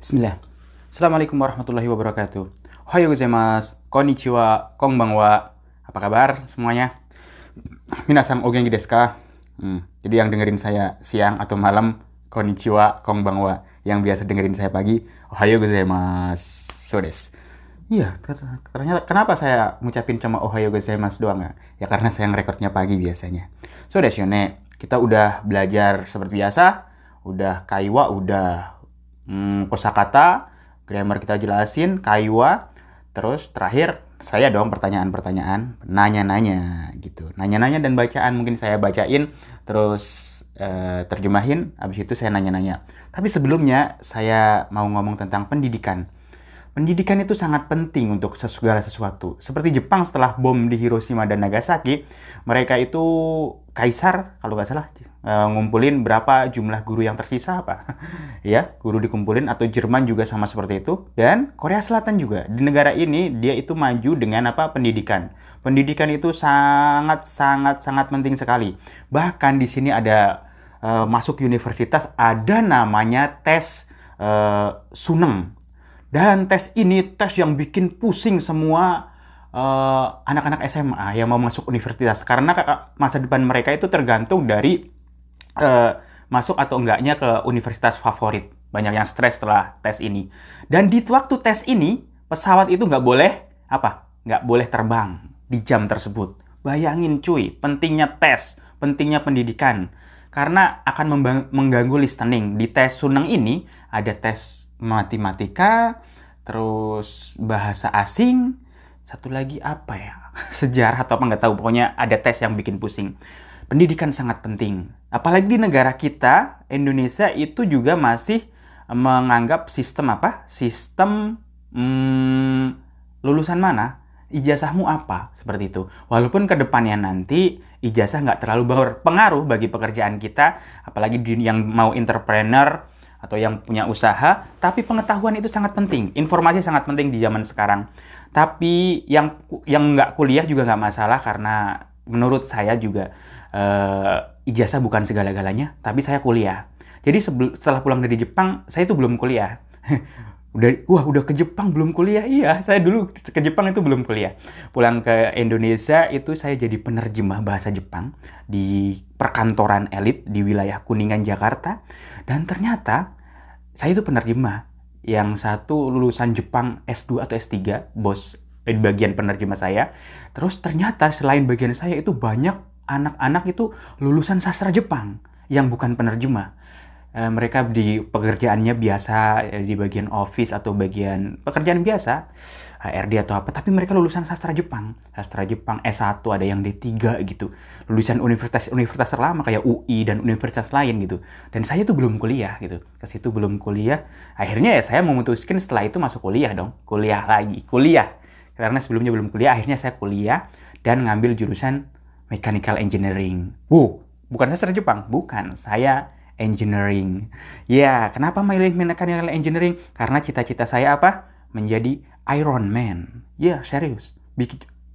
Bismillah. Assalamualaikum warahmatullahi wabarakatuh. Ohayo gozaimasu. Konnichiwa. Konbanwa. Apa kabar semuanya? Minasang o genki desu ka? Hmm. Jadi yang dengerin saya siang atau malam, konnichiwa, konbanwa. Yang biasa dengerin saya pagi, ohayo gozaimasu. So des. Iya, ter- ternyata kenapa saya ngucapin cuma ohayo gozaimasu doang ya? Ya karena saya ngerekornya pagi biasanya. So yone, kita udah belajar seperti biasa, udah kaiwa, udah hmm, kosakata, grammar kita jelasin, kaiwa, terus terakhir saya dong pertanyaan-pertanyaan, nanya-nanya gitu. Nanya-nanya dan bacaan mungkin saya bacain, terus eh, terjemahin, habis itu saya nanya-nanya. Tapi sebelumnya saya mau ngomong tentang pendidikan. Pendidikan itu sangat penting untuk segala sesuatu. Seperti Jepang setelah bom di Hiroshima dan Nagasaki, mereka itu kaisar kalau nggak salah eh, ngumpulin berapa jumlah guru yang tersisa apa? ya, guru dikumpulin atau Jerman juga sama seperti itu dan Korea Selatan juga. Di negara ini dia itu maju dengan apa? pendidikan. Pendidikan itu sangat sangat sangat penting sekali. Bahkan di sini ada eh, masuk universitas ada namanya tes eh, Suneng dan tes ini tes yang bikin pusing semua eh, anak-anak SMA yang mau masuk universitas karena masa depan mereka itu tergantung dari eh, masuk atau enggaknya ke universitas favorit. Banyak yang stres setelah tes ini. Dan di waktu tes ini pesawat itu nggak boleh apa? Nggak boleh terbang di jam tersebut. Bayangin cuy, pentingnya tes, pentingnya pendidikan. Karena akan mengganggu listening. Di tes Suneng ini ada tes matematika, terus bahasa asing, satu lagi apa ya? Sejarah atau apa nggak tahu. Pokoknya ada tes yang bikin pusing. Pendidikan sangat penting. Apalagi di negara kita, Indonesia itu juga masih menganggap sistem apa? Sistem hmm, lulusan mana? Ijazahmu apa? Seperti itu. Walaupun ke depannya nanti ijazah nggak terlalu berpengaruh bagi pekerjaan kita, apalagi yang mau entrepreneur atau yang punya usaha, tapi pengetahuan itu sangat penting. Informasi sangat penting di zaman sekarang. Tapi yang yang nggak kuliah juga nggak masalah karena menurut saya juga eh, ijazah bukan segala-galanya, tapi saya kuliah. Jadi setelah pulang dari Jepang, saya itu belum kuliah. udah wah udah ke Jepang belum kuliah. Iya saya dulu ke Jepang itu belum kuliah. Pulang ke Indonesia itu saya jadi penerjemah bahasa Jepang di perkantoran elit di wilayah Kuningan Jakarta. Dan ternyata saya itu penerjemah yang satu lulusan Jepang S2 atau S3 bos eh, di bagian penerjemah saya. Terus ternyata selain bagian saya itu banyak anak-anak itu lulusan sastra Jepang yang bukan penerjemah Eh, mereka di pekerjaannya biasa eh, di bagian office atau bagian pekerjaan biasa HRD atau apa. Tapi mereka lulusan sastra Jepang. Sastra Jepang S1 ada yang D3 gitu. Lulusan universitas universitas terlama kayak UI dan universitas lain gitu. Dan saya tuh belum kuliah gitu. Ke situ belum kuliah. Akhirnya ya saya memutuskan setelah itu masuk kuliah dong. Kuliah lagi kuliah. Karena sebelumnya belum kuliah akhirnya saya kuliah dan ngambil jurusan mechanical engineering. Wow bukan sastra Jepang. Bukan. Saya engineering. Ya, kenapa milih mechanical engineering? Karena cita-cita saya apa? Menjadi Iron Man. Ya, serius.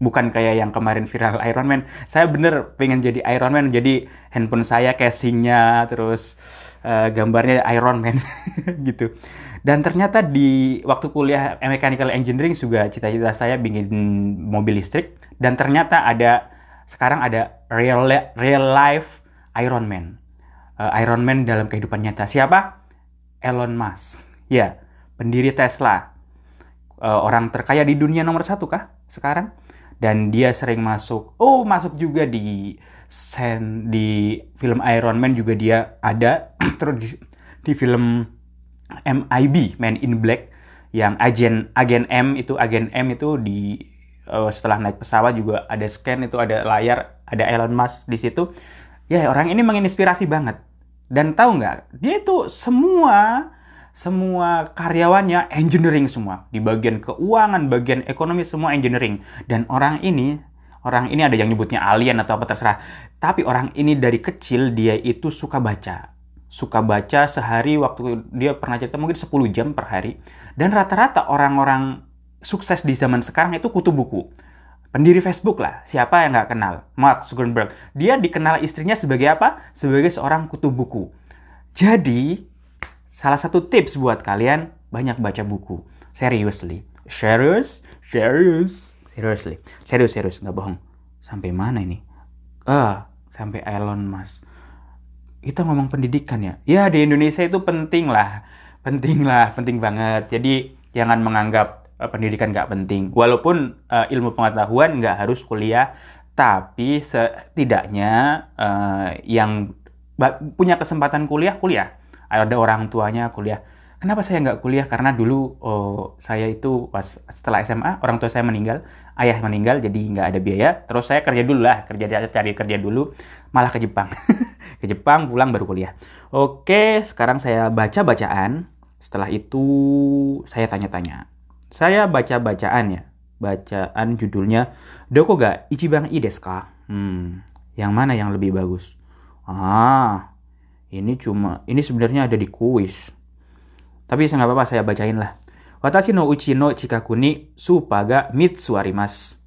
Bukan kayak yang kemarin viral Iron Man. Saya bener pengen jadi Iron Man. Jadi handphone saya casingnya terus eh, gambarnya Iron Man gitu. Dan ternyata di waktu kuliah mechanical engineering juga cita-cita saya bikin mobil listrik. Dan ternyata ada sekarang ada real real life Iron Man uh, Iron Man dalam kehidupan nyata. Siapa? Elon Musk. Ya, pendiri Tesla. Uh, orang terkaya di dunia nomor satu kah sekarang? Dan dia sering masuk. Oh, masuk juga di sen di film Iron Man juga dia ada. Terus di, di film MIB Man in Black yang agen agen M itu agen M itu di uh, setelah naik pesawat juga ada scan itu ada layar ada Elon Musk di situ ya orang ini menginspirasi banget dan tahu nggak dia itu semua semua karyawannya engineering semua. Di bagian keuangan bagian ekonomi semua engineering. Dan orang ini orang ini ada yang nyebutnya alien atau apa terserah. Tapi orang ini dari kecil dia itu suka baca. Suka baca sehari waktu dia pernah cerita mungkin 10 jam per hari. Dan rata-rata orang-orang sukses di zaman sekarang itu kutu buku pendiri Facebook lah, siapa yang nggak kenal? Mark Zuckerberg. Dia dikenal istrinya sebagai apa? Sebagai seorang kutu buku. Jadi, salah satu tips buat kalian, banyak baca buku. Seriously. Serious? Serious? Seriously. Serius, serius. Nggak bohong. Sampai mana ini? Ah, sampai Elon Musk. Kita ngomong pendidikan ya. Ya, di Indonesia itu penting lah. Penting lah, penting banget. Jadi, jangan menganggap uh, pendidikan nggak penting. Walaupun uh, ilmu pengetahuan nggak harus kuliah, tapi setidaknya uh, yang punya kesempatan kuliah, kuliah. Ada orang tuanya kuliah Kenapa saya nggak kuliah? Karena dulu oh, saya itu pas setelah SMA orang tua saya meninggal, ayah meninggal, jadi nggak ada biaya. Terus saya kerja dulu lah, kerja cari kerja dulu, malah ke Jepang, ke Jepang pulang baru kuliah. Oke, sekarang saya baca bacaan. Setelah itu saya tanya-tanya. Saya baca bacaan ya, bacaan judulnya Dokoga Ichiban Ideska. Hmm, yang mana yang lebih bagus? Ah, ini cuma ini sebenarnya ada di kuis tapi nggak apa-apa saya bacain lah. Watashi no uchi no chikaku ni supa ga mitsu arimasu.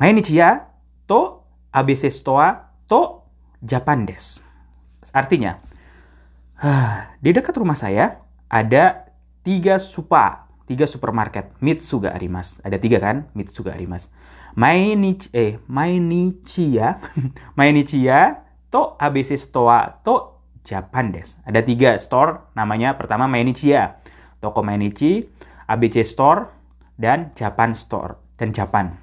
Mainichi ya to abc stoa to Japan des. Artinya, di dekat rumah saya ada tiga supa, tiga supermarket. Mitsu ga arimas. Ada tiga kan? Mitsu ga arimas. Mainichi, eh, mainichi ya. mainichi ya to abc stoa to Japan des. Ada tiga store, namanya pertama Mainichi Toko Mainichi, ABC Store, dan Japan Store. Dan Japan.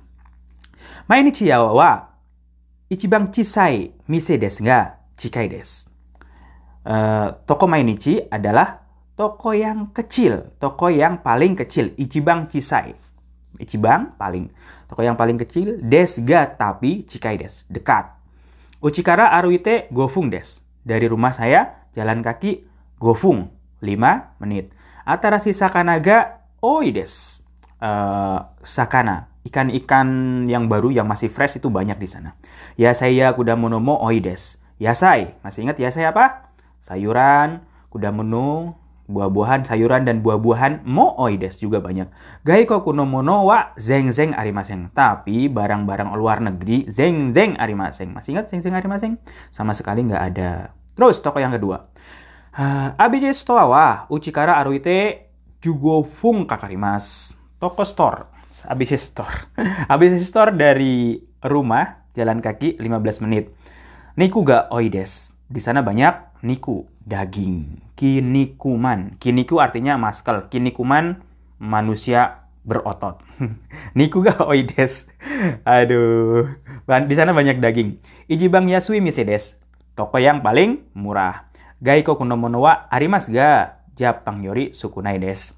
Mainichi ya wa ichiban chisai mise desu ga chikai desu. Uh, toko Mainichi adalah toko yang kecil, toko yang paling kecil, Ichiban Chisai. Ichiban paling, toko yang paling kecil, des ga tapi Chikai des, dekat. Uchikara aruite gofung des. Dari rumah saya jalan kaki gofung 5 menit. Atarashi sakanaga oides. Uh, sakana, ikan-ikan yang baru yang masih fresh itu banyak di sana. Ya saya kuda monomo oides. Yasai, masih ingat yasai apa? Sayuran, kuda mono, buah-buahan, sayuran dan buah-buahan oides juga banyak. Gaiko kuno mono wa zeng zeng arimaseng. Tapi barang-barang luar negeri zeng zeng arimaseng. Masih ingat zeng zeng arimaseng? Sama sekali nggak ada. Terus toko yang kedua. Uh, ABJ Store wa Uchikara Aruite Jugofung Kakarimas. Toko store. ABJ Store. ABJ Store dari rumah jalan kaki 15 menit. Niku ga oides. Di sana banyak niku, daging. Kinikuman. Kiniku artinya maskel. Kinikuman manusia berotot. Niku ga oides. Aduh. Di sana banyak daging. Ijibang Yasui Misedes toko yang paling murah. Gaiko kunomono wa arimas ga? Jepang yori sukunai des.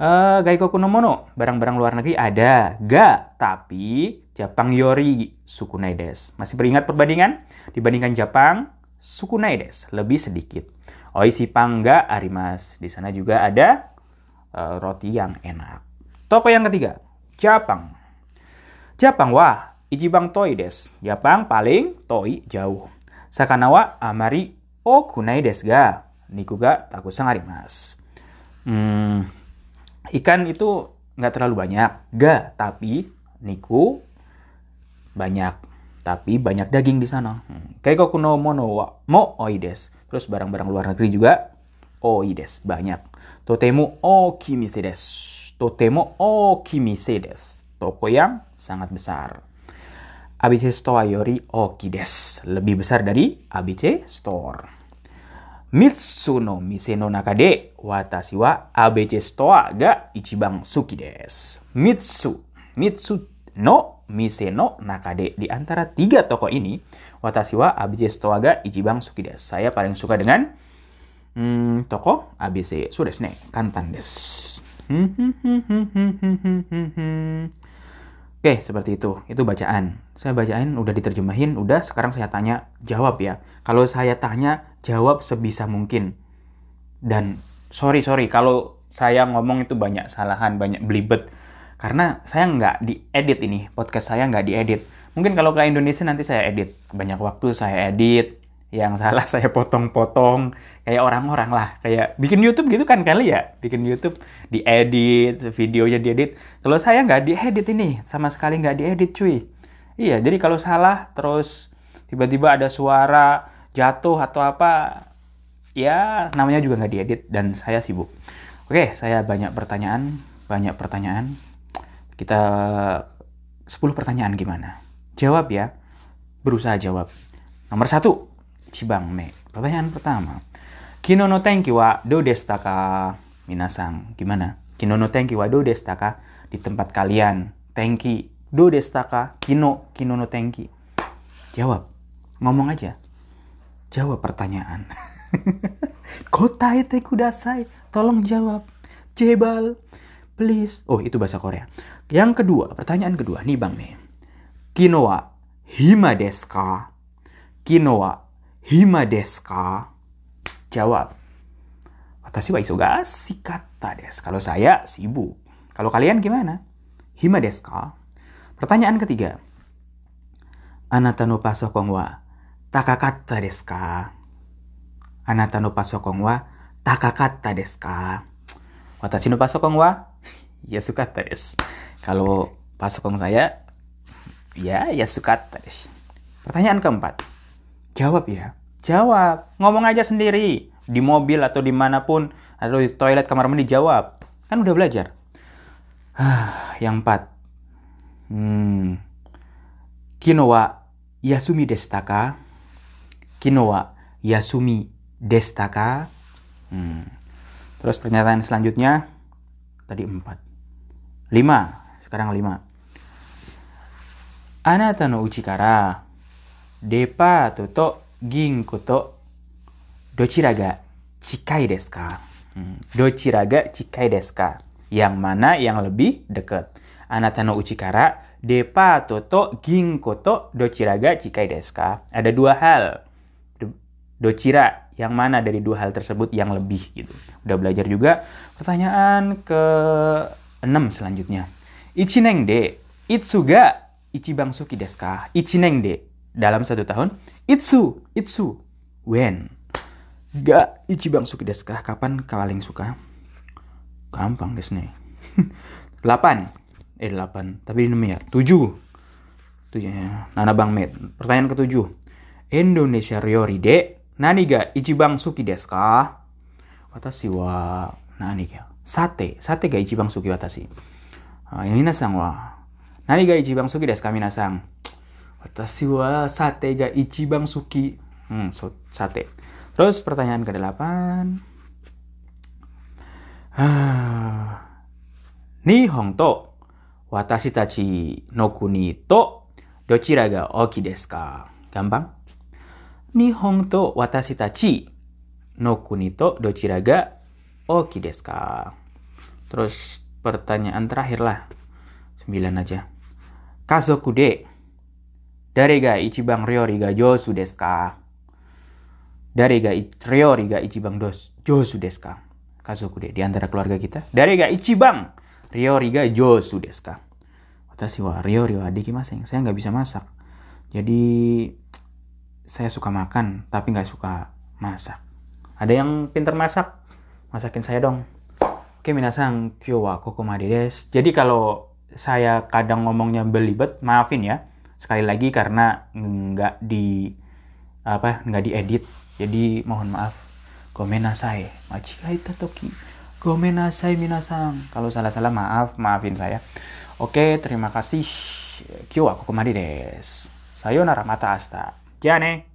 Uh, Gaiko kunomono, barang-barang luar negeri ada, ga? Tapi Jepang yori sukunai des. Masih beringat perbandingan? Dibandingkan Jepang, sukunai des, lebih sedikit. Oisi pangga arimas. Di sana juga ada uh, roti yang enak. Toko yang ketiga, Jepang. Jepang wah, Ichibang toi des. Jepang paling toi jauh. Sakana wa amari okunai desu ga niku ga takusan arimasu. Hmm, ikan itu nggak terlalu banyak, ga tapi niku banyak, tapi banyak daging di sana. Hmm. Kayak no mono wa mo oides. Terus barang-barang luar negeri juga oides banyak. Totemu okimise desu. Totemo okimise desu. Toko yang sangat besar. ABC Store yori oki desu. Lebih besar dari ABC Store. Mitsu no mise no naka de watashi wa ABC Store ga ichiban suki desu. Mitsu. Mitsu no mise no naka de. Di antara tiga toko ini, watashi wa ABC Store ga ichiban suki desu. Saya paling suka dengan hmm, toko ABC. So desu ne. Kantan hmm, Oke, seperti itu. Itu bacaan. Saya bacain, udah diterjemahin, udah sekarang saya tanya, jawab ya. Kalau saya tanya, jawab sebisa mungkin. Dan sorry, sorry, kalau saya ngomong itu banyak salahan, banyak belibet. Karena saya nggak diedit ini, podcast saya nggak diedit. Mungkin kalau ke Indonesia nanti saya edit. Banyak waktu saya edit, yang salah saya potong-potong kayak orang-orang lah kayak bikin YouTube gitu kan kali ya bikin YouTube diedit videonya diedit kalau saya nggak diedit ini sama sekali nggak diedit cuy iya jadi kalau salah terus tiba-tiba ada suara jatuh atau apa ya namanya juga nggak diedit dan saya sibuk Oke, saya banyak pertanyaan, banyak pertanyaan. Kita 10 pertanyaan gimana? Jawab ya. Berusaha jawab. Nomor satu, Cibang Me. Pertanyaan pertama. Kino no tenki wa do desta ka? Minasang, gimana? Kino no tenki wa do desta ka? Di tempat kalian. Tenki do desta ka? Kino, kino no tenki. Jawab. Ngomong aja. Jawab pertanyaan. Kotae te kudasai. Tolong jawab. Jebal. Please. Oh, itu bahasa Korea. Yang kedua, pertanyaan kedua. Nih Bang nih. Kino wa hima desu ka? Kino wa hima desu ka? Jawab. Watashi wa isogashi kata desu. Kalau saya sibuk. Kalau kalian gimana? Hima desu ka? Pertanyaan ketiga. Anata no pasokon wa takakatta desu ka? Anata no pasokon wa takakatta desu ka? Watashi no pasokon wa yasukatta desu. Kalau pasokon saya ya yasukatta desu. Pertanyaan keempat. Jawab ya. Jawab. Ngomong aja sendiri. Di mobil atau di mana pun. Atau di toilet, kamar mandi, jawab. Kan udah belajar. Ah, yang empat. Hmm. Kino wa yasumi desta ka? Kino wa yasumi desta ka? Hmm. Terus pernyataan selanjutnya. Tadi empat. Lima. Sekarang lima. Anata no uchi kara depato to ginko to dochira ga chikai desu ka? Hmm. Dochira ga chikai desu ka? Yang mana yang lebih dekat? Anata no uchi kara depato to ginko to dochira ga chikai desu ka? Ada dua hal. Dochira yang mana dari dua hal tersebut yang lebih gitu. Udah belajar juga. Pertanyaan ke 6 selanjutnya. Ichineng de itsu ga ichibang suki desu ka? Ichineng de dalam satu tahun. Itsu, itsu, when. Ga ichibang suki desu ka? Kapan paling suka? Gampang desu nih. 8. Eh 8. Tapi ini ya. 7. 7 ya. Nana Bang Med. Pertanyaan ke-7. Indonesia Ryori de nani ga ichibang suki desu ka? Watashi wa sate. Sate ga ichibang suki watashi. Ah, minasan wa nani ga ichibang suki desu ka minasan? Watashi wa sate ga ichibang suki. Hmm, so, sate. Terus pertanyaan ke-8. Ah. Nihon to watashi tachi no kuni to dochira ga oki desu ka? Gampang. Nihon to watashi tachi no kuni to dochira ga oki desu ka? Terus pertanyaan terakhir lah. 9 aja. Kazoku de Dare ga ichibang ryori ga josu desu ka? Dare ga ryori ga ichibang dos josu desu ka? Kazoku de di antara keluarga kita. Dare ga ichibang ryori ga josu desu ka? Watashi wa ryori wa dekimasen. Saya nggak bisa masak. Jadi saya suka makan tapi nggak suka masak. Ada yang pinter masak? Masakin saya dong. Oke, minasang kyo wa kokomade desu. Jadi kalau saya kadang ngomongnya belibet, maafin ya. Sekali lagi karena nggak di apa nggak diedit. Jadi mohon maaf. Gomenasai machigaita toki gomenasai minasang kalau salah-salah maaf. Maafin saya. Oke terima kasih. Kyo aku kemari des sayonara mata asta. Jane